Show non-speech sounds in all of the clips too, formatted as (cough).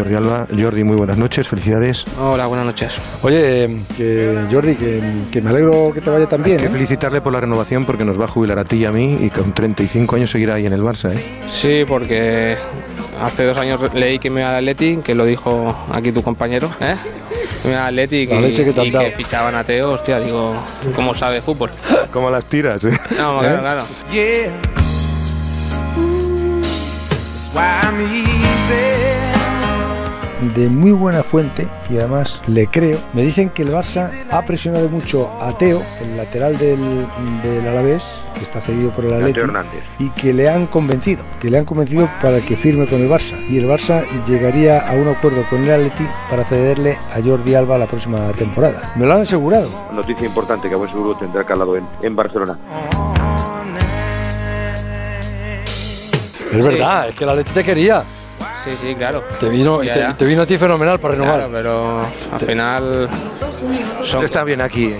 Jordi Alba, Jordi, muy buenas noches, felicidades. Hola, buenas noches. Oye, que Jordi, que, que me alegro que te vaya tan bien. Hay que ¿eh? felicitarle por la renovación porque nos va a jubilar a ti y a mí y con 35 años seguirá ahí en el Barça. ¿eh? Sí, porque hace dos años leí que me iba al Atleti, que lo dijo aquí tu compañero, ¿eh? Me iba al Atleti La y, leche que y que fichaban a Teo, hostia, digo, ¿cómo sabe fútbol? (laughs) Como las tiras. ¿eh? No, claro, claro. De muy buena fuente y además le creo. Me dicen que el Barça ha presionado mucho a Teo, el lateral del, del Alavés, que está cedido por el Atleti, y que le han convencido, que le han convencido para que firme con el Barça. Y el Barça llegaría a un acuerdo con el Atleti para cederle a Jordi Alba la próxima temporada. Me lo han asegurado. Noticia importante que a buen seguro tendrá calado en, en Barcelona. Es verdad, es que el Atleti te quería. Sí, sí, claro. Te vino, Ya, te, ya. te vino a ti fenomenal para renovar. Claro, pero al final. Son, Está bien aquí. ¿eh?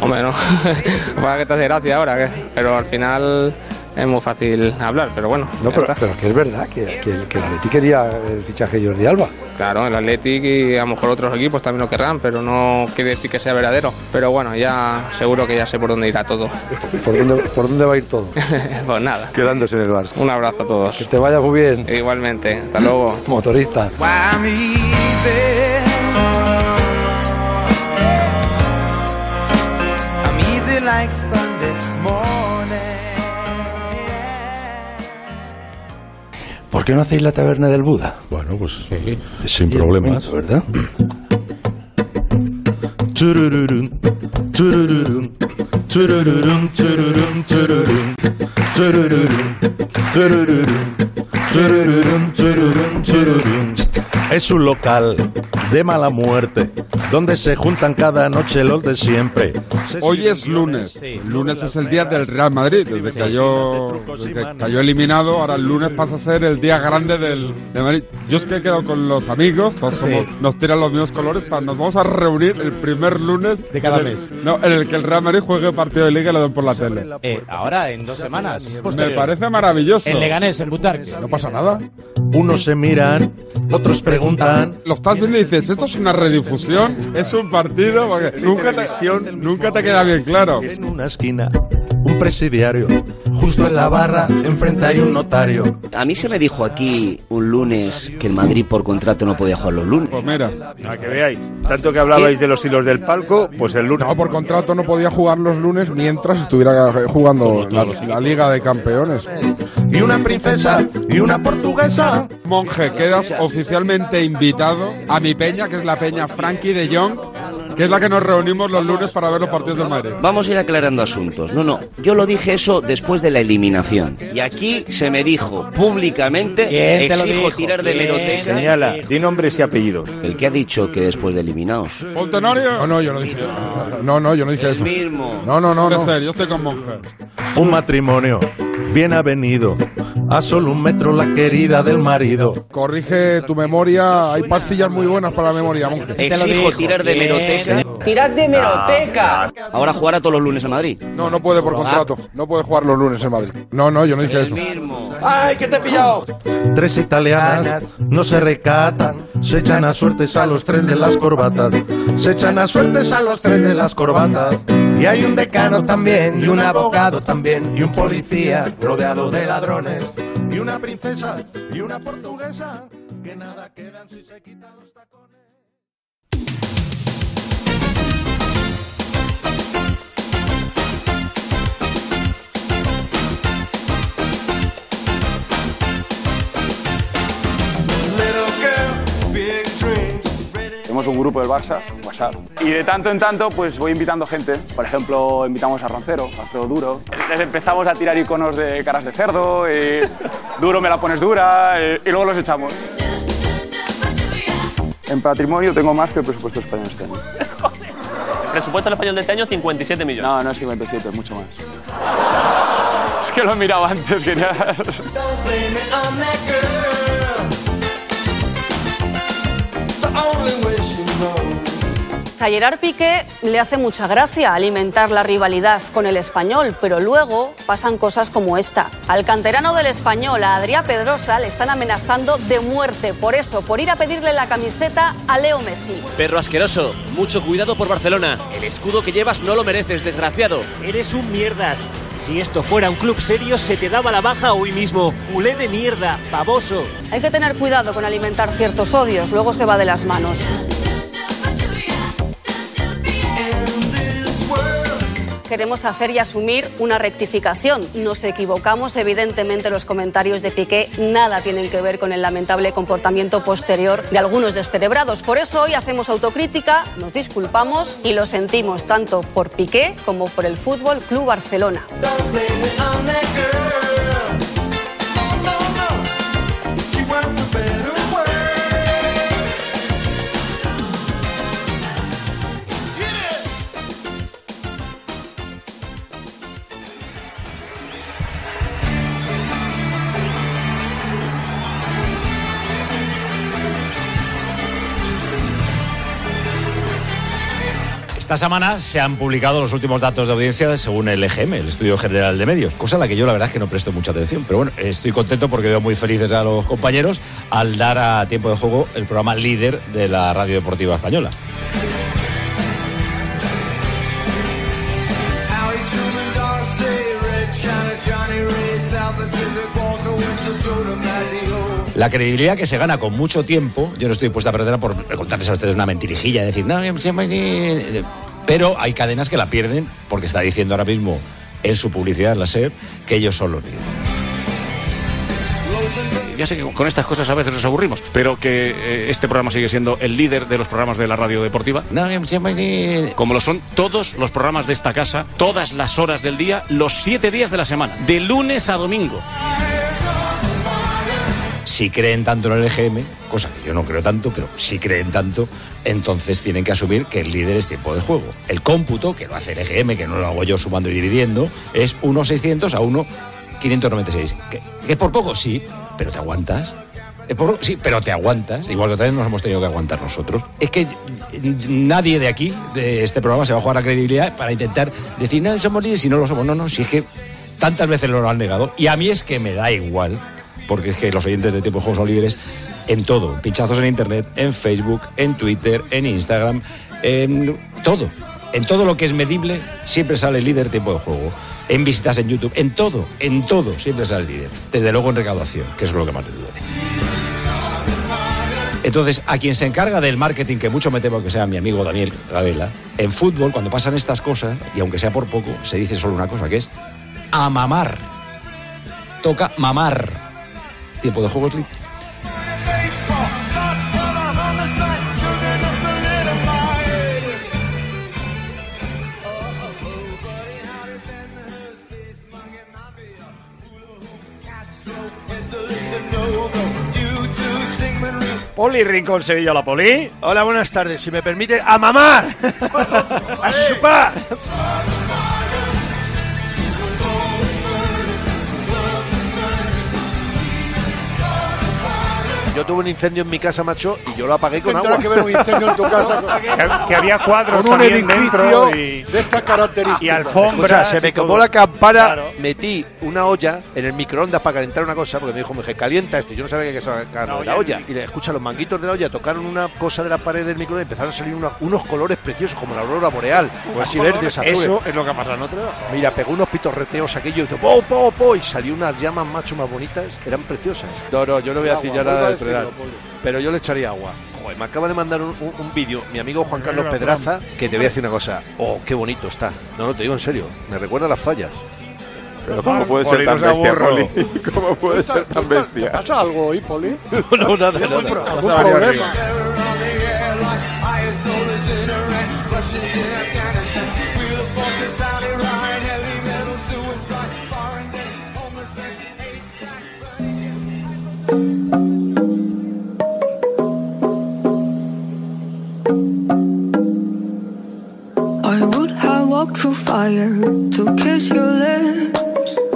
hombre, no. (laughs) Para que te hace gracia ahora, ¿qué? Pero al final es muy fácil hablar, pero bueno. No, pero, pero que es verdad que, que, que el Atleti quería el fichaje de Jordi Alba. Claro, el Athletic y a lo mejor otros equipos también lo querrán, pero no quiere decir que sea verdadero. Pero bueno, ya seguro que ya sé por dónde irá todo. (laughs) ¿Por dónde, por dónde va a ir todo? (laughs) pues nada, Quedándose en el Barça. un abrazo a todos. Que te vaya muy bien, Igualmente, hasta luego. (laughs) motorista. ¿Por qué no hacéis la taberna del Buda? Bueno, pues sin problemas. ¿verdad? Es un local de mala muerte donde se juntan cada noche los de siempre. Hoy es lunes. Lunes es el día del Real Madrid. Desde que cayó, desde que cayó eliminado, ahora el lunes pasa a ser el día grande del de Madrid. Yo es que he quedado con los amigos, todos somos- nos tiran los mismos colores, para nos vamos a reunir el primer lunes De cada en el- mes. No, en el que el Real Madrid juegue partido de liga y lo ven por la tele. Eh, ahora, en dos semanas. Me parece maravilloso. En Leganés, en Butarque. No pasa nada. Unos se miran, otros preguntan. Lo estás viendo y dices, ¿esto es una redifusión? ¿Es un partido? Porque nunca te, nunca te queda bien claro. En una esquina, un presidiario. Justo en la barra, enfrente hay un notario. A mí se me dijo aquí un lunes que el Madrid por contrato no podía jugar los lunes. Pues mira, Para que veáis, tanto que hablabais de los hilos del palco, pues el lunes. No, por contrato no podía jugar los lunes mientras estuviera jugando la, la Liga de Campeones. Y una princesa y una portuguesa. Monje, quedas oficialmente invitado a mi peña, que es la peña Frankie de Jong, que es la que nos reunimos los lunes para ver los partidos del Madrid. Vamos a ir aclarando asuntos. No, no, yo lo dije eso después de la eliminación. Y aquí se me dijo públicamente, ¿Quién te lo exijo dijo? tirar de ¿Quién? meroteca. Señala, di nombres y apellidos. El que ha dicho que después de eliminados. Fontenario, No, no, yo no dije. No, no, yo no dije El eso. mismo. No, no, no, no. ser, yo estoy con Monje. Un matrimonio bien avenido, a solo un metro la querida del marido. Corrige tu memoria, hay pastillas muy buenas para la memoria, monje. Exijo tirar de meroteca. Tirad de meroteca. Ahora jugará todos los lunes a Madrid. No, no puede por contrato. No puede jugar los lunes en Madrid. No, no, yo no dije eso. ¡Ay, que te he pillado! Tres italianas no se recatan, se echan a suertes a los tres de las corbatas. Se echan a suertes a los tres de las corbatas. Y hay un decano también, y un abogado también, y un policía rodeado de ladrones. Y una princesa, y una portuguesa, que nada quedan si se quitan los tacones. Tenemos un grupo del Barça, WhatsApp. Y de tanto en tanto, pues voy invitando gente. Por ejemplo, invitamos a Roncero, a Alfredo Duro. Les empezamos a tirar iconos de caras de cerdo, y Duro me la pones dura, y, y luego los echamos. En patrimonio tengo más que el presupuesto español este año. El presupuesto español de este año 57 millones. No, no es 57, es mucho más. Es que lo he mirado antes, quería... A Gerard Piqué le hace mucha gracia alimentar la rivalidad con el español, pero luego pasan cosas como esta. Al canterano del español, a Adrián Pedrosa, le están amenazando de muerte por eso, por ir a pedirle la camiseta a Leo Messi. Perro asqueroso, mucho cuidado por Barcelona. El escudo que llevas no lo mereces, desgraciado. Eres un mierdas. Si esto fuera un club serio, se te daba la baja hoy mismo. Culé de mierda, baboso. Hay que tener cuidado con alimentar ciertos odios, luego se va de las manos. Queremos hacer y asumir una rectificación. Nos equivocamos, evidentemente los comentarios de Piqué nada tienen que ver con el lamentable comportamiento posterior de algunos descerebrados. Por eso hoy hacemos autocrítica, nos disculpamos y lo sentimos tanto por Piqué como por el Fútbol Club Barcelona. Esta semana se han publicado los últimos datos de audiencia según el EGM, el Estudio General de Medios, cosa a la que yo la verdad es que no presto mucha atención, pero bueno, estoy contento porque veo muy felices a los compañeros al dar a tiempo de juego el programa líder de la radio deportiva española. La credibilidad que se gana con mucho tiempo, yo no estoy dispuesto a perderla por contarles a ustedes una mentirijilla, decir, no, pero hay cadenas que la pierden porque está diciendo ahora mismo en su publicidad en la SER que ellos son los líderes. Ya sé que con estas cosas a veces nos aburrimos, pero que eh, este programa sigue siendo el líder de los programas de la radio deportiva. Como lo son todos los programas de esta casa, todas las horas del día, los siete días de la semana, de lunes a domingo. Si creen tanto en el EGM, cosa que yo no creo tanto, pero si creen tanto, entonces tienen que asumir que el líder es tiempo de juego. El cómputo, que lo hace el EGM, que no lo hago yo sumando y dividiendo, es 1.600 a 1.596. ¿Que, ¿Que por poco? Sí, pero te aguantas. Por- sí, pero te aguantas, igual que también nos hemos tenido que aguantar nosotros. Es que nadie de aquí, de este programa, se va a jugar a credibilidad para intentar decir, no, somos líderes si no lo somos. No, no, si es que tantas veces lo han negado. Y a mí es que me da igual, porque es que los oyentes de Tiempo de Juego son líderes en todo. Pinchazos en Internet, en Facebook, en Twitter, en Instagram, en todo. En todo lo que es medible siempre sale líder Tiempo de Juego. En visitas en YouTube, en todo, en todo siempre sale líder. Desde luego en recaudación, que es lo que más le duele. Entonces, a quien se encarga del marketing, que mucho me temo que sea mi amigo Daniel Gavela, en fútbol, cuando pasan estas cosas, y aunque sea por poco, se dice solo una cosa, que es a mamar. Toca mamar. Tiempo de juegos líder. Poli Rincón Sevilla, la Poli. Hola, buenas tardes. Si me permite, ¡a mamar! (laughs) ¡A chupar! Yo tuve un incendio en mi casa, macho, y yo lo apagué con agua. que ver un incendio en tu casa (laughs) Que, que había cuadros con un también edificio dentro y, de estas características. y alfombras. O sea, se me quemó la campana, Claro. metí una olla en el microondas para calentar una cosa, porque me dijo, me calienta esto. y Yo no sabía que sacar La de olla la olla. en- Y le escucha los manguitos de la olla, tocaron una cosa de la pared del microondas y empezaron a salir unos, unos colores preciosos, como la aurora boreal, o así verdes, azules. Eso es lo que pasa en Notre Dame. Mira, pegó unos pitorreteos aquello y hizo po, po, po, y salió unas llamas macho más bonitas, eran preciosas. No, no, yo no voy a decir ya nada de Pero yo le echaría agua. Joder, me acaba de mandar un, un- un vídeo mi amigo Juan Carlos Pedraza, que te voy a decir una cosa. Oh, qué bonito está. No, no, te digo en serio, me recuerda a las fallas. Pero ¿cómo puede ser tan bestia, Poli? (laughs) ¿Cómo puede ser tan pasa algo hoy, Poli? (laughs) no, nada, ¿Algún, nada. pro- Vas algún a venir problema?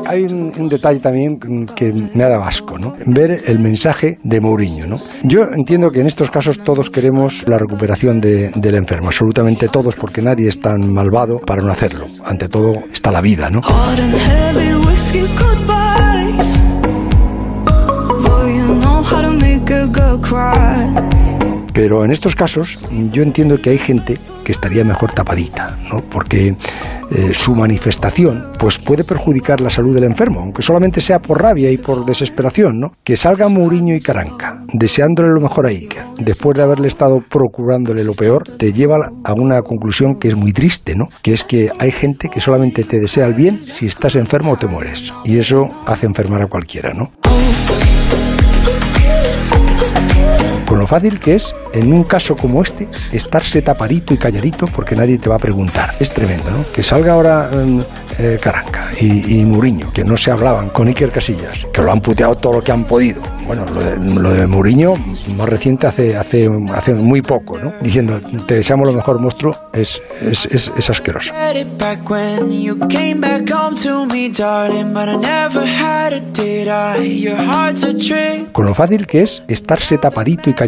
Hay un, un detalle también que me ha dado asco, ¿no? Ver el mensaje de Mourinho, ¿no? Yo entiendo que en estos casos todos queremos la recuperación de- del enfermo, absolutamente todos, porque nadie es tan malvado para no hacerlo. Ante todo está la vida, ¿no? Pero en estos casos yo entiendo que hay gente que estaría mejor tapadita, ¿no? Porque eh, su manifestación pues puede perjudicar la salud del enfermo, aunque solamente sea por rabia y por desesperación, ¿no? Que salga Mourinho y Caranca deseándole lo mejor a Iker, después de haberle estado procurándole lo peor, te lleva a una conclusión que es muy triste, ¿no? Que es que hay gente que solamente te desea el bien si estás enfermo o te mueres. Y eso hace enfermar a cualquiera, ¿no? Con lo fácil que es, en un caso como este, estarse tapadito y calladito porque nadie te va a preguntar. Es tremendo, ¿no? Que salga ahora mm, eh, Caranca y, y Mourinho, que no se hablaban con Iker Casillas, que lo han puteado todo lo que han podido. Bueno, lo de, lo de Mourinho, más reciente, hace, hace, hace muy poco, ¿no? Diciendo, te deseamos lo mejor, monstruo, es, es, es, es asqueroso. Con lo fácil que es estarse tapadito y calladito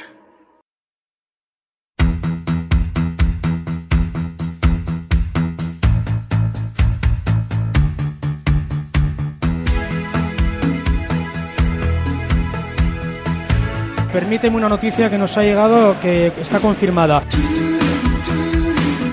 Permíteme una noticia que nos ha llegado que está confirmada.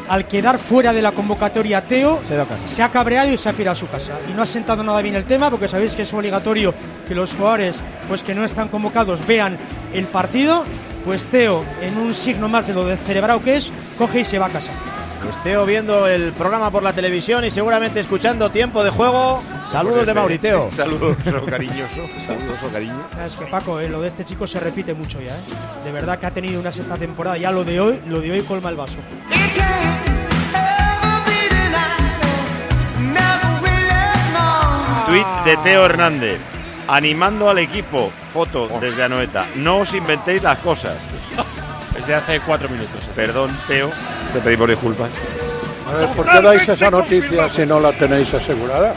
Al quedar fuera de la convocatoria Teo, se, ha cabreado y se ha pirado a su casa. Y no ha sentado nada bien el tema porque sabéis que es obligatorio que los jugadores pues que no están convocados vean el partido. Pues Teo, en un signo más de lo descerebrado que es, coge y se va a casa. Esteo viendo el programa por la televisión y seguramente escuchando tiempo de juego. Saludos de Mauriteo. (laughs) Saludos, cariñoso. Saludos, cariño. Es que Paco, eh, lo de este chico se repite mucho ya. ¿eh? De verdad que ha tenido una sexta temporada. Ya lo de hoy, lo de hoy colma el vaso. Tweet de Teo Hernández. Animando al equipo. Foto desde Anoeta. No os inventéis las cosas. Desde hace cuatro minutos. Perdón, Teo. Te pedimos disculpas. A ver, ¿por qué dais esa noticia si no la tenéis asegurada?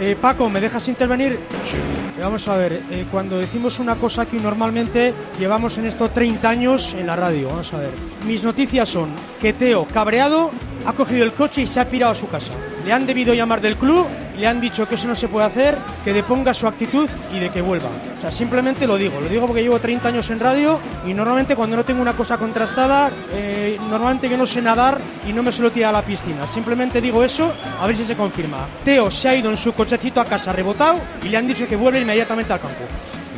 Eh, Paco, ¿me dejas intervenir? Eh, Vamos a ver, eh, cuando decimos una cosa que normalmente llevamos en estos 30 años en la radio, vamos a ver. Mis noticias son que Teo, cabreado, ha cogido el coche y se ha pirado a su casa. Le han debido llamar del club, le han dicho que eso no se puede hacer, que deponga su actitud y de que vuelva. O sea, simplemente lo digo, lo digo porque llevo 30 años en radio y normalmente cuando no tengo una cosa contrastada, eh, normalmente yo no sé nadar y no me suelo tirar a la piscina. Simplemente digo eso, a ver si se confirma. Teo se ha ido en su cochecito a casa rebotado y le han dicho que vuelve inmediatamente al campo.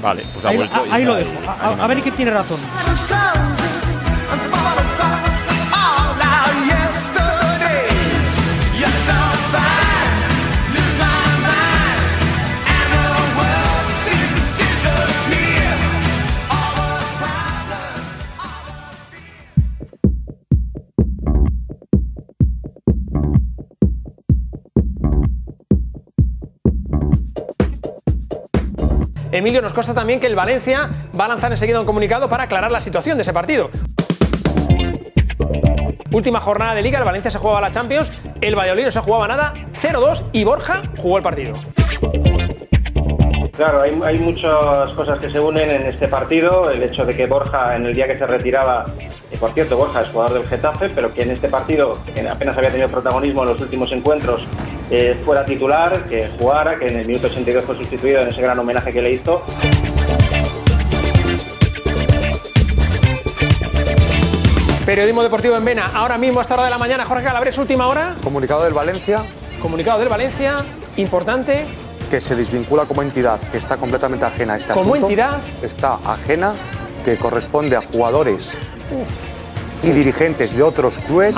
Vale, pues ha ahí vuelto. ahí lo dejo. A, a- ver quién tiene razón. Emilio, nos consta también que el Valencia va a lanzar enseguida un comunicado para aclarar la situación de ese partido. Última jornada de liga, el Valencia se jugaba la Champions, el Valladolid no se jugaba nada, 0-2 y Borja jugó el partido. Claro, hay, hay, muchas cosas que se unen en este partido. El hecho de que Borja, en el día que se retiraba, y por cierto, Borja es jugador del Getafe, pero que en este partido, apenas había tenido protagonismo en los últimos encuentros, eh, fuera titular, que jugara, que en el minuto 82 fue sustituido en ese gran homenaje que le hizo. Periodismo deportivo en Vena, ahora mismo a esta hora de la mañana, Jorge Calabres, última hora. Comunicado del Valencia. Comunicado del Valencia, importante. Que se desvincula como entidad, que está completamente ajena a este como asunto. entidad. Está ajena, que corresponde a jugadores y dirigentes de otros clubes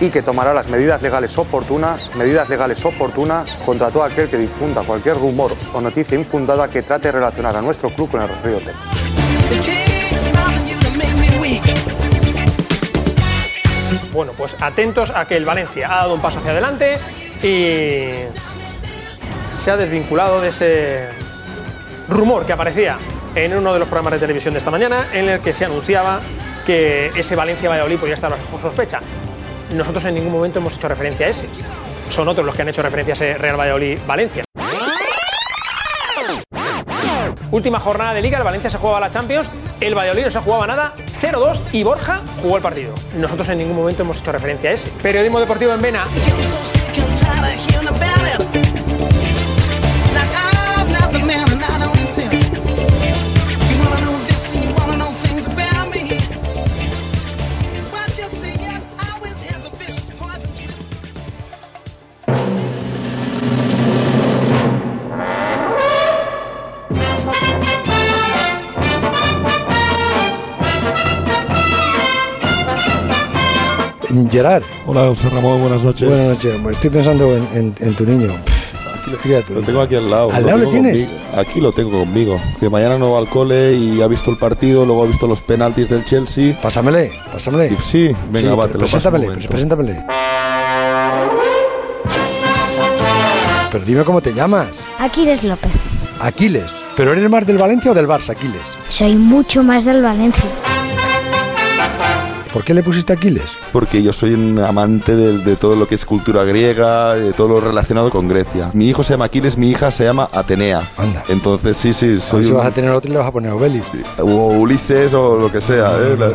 y que tomará las medidas legales oportunas, medidas legales oportunas contra todo aquel que difunda cualquier rumor o noticia infundada que trate de relacionar a nuestro club con el Río. Bueno, pues atentos a que el Valencia ha dado un paso hacia adelante y se ha desvinculado de ese rumor que aparecía en uno de los programas de televisión de esta mañana en el que se anunciaba que ese Valencia Valladolid podía estar bajo sospecha. Nosotros en ningún momento hemos hecho referencia a ese. Son otros los que han hecho referencia a ese Real Valladolid Valencia. Última jornada de liga, el Valencia se jugaba la Champions, el Valladolid no se jugaba nada, 0-2 y Borja jugó el partido. Nosotros en ningún momento hemos hecho referencia a ese. Periodismo deportivo en Vena. Gerard. Hola, José Ramón, buenas noches. Buenas noches. Estoy pensando en, en, en tu niño. Aquí lo, lo tengo aquí al lado. ¿Al lado lo tienes? Conmigo. Aquí lo tengo conmigo. Que mañana no va al cole y ha visto el partido, luego ha visto los penaltis del Chelsea. Pásamele, pásamele. Y, sí, venga, sí, va, te lo paso un preséntamele, preséntamele. Pero dime cómo te llamas. Aquiles López. Aquiles. ¿Pero eres más del Valencia o del Barça, Aquiles? Soy mucho más del Valencia. ¿Por qué le pusiste Aquiles? Porque yo soy un amante de, de todo lo que es cultura griega, de todo lo relacionado con Grecia. Mi hijo se llama Aquiles, mi hija se llama Atenea. Anda. Entonces, sí, sí, soy si un- vas a tener otro y le vas a poner Obelis. o Ulises o lo que sea. ¿eh? La-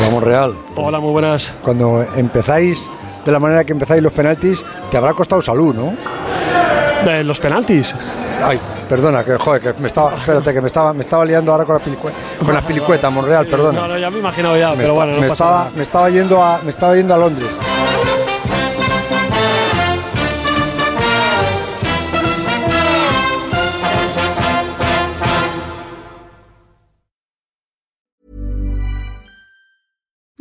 Vamos, Real. Hola, muy buenas. Cuando empezáis de la manera que empezáis los penaltis, te habrá costado salud, ¿no? Eh, los penaltis. Ay, perdona, que joder, que me estaba, espérate, que me estaba, me estaba liando ahora con la pilicueta, con la pilicueta, Monreal, perdona. No, no, ya me he imaginado ya, me, pero esta- bueno, no me pasa estaba, nada. me estaba yendo a, me estaba yendo a Londres.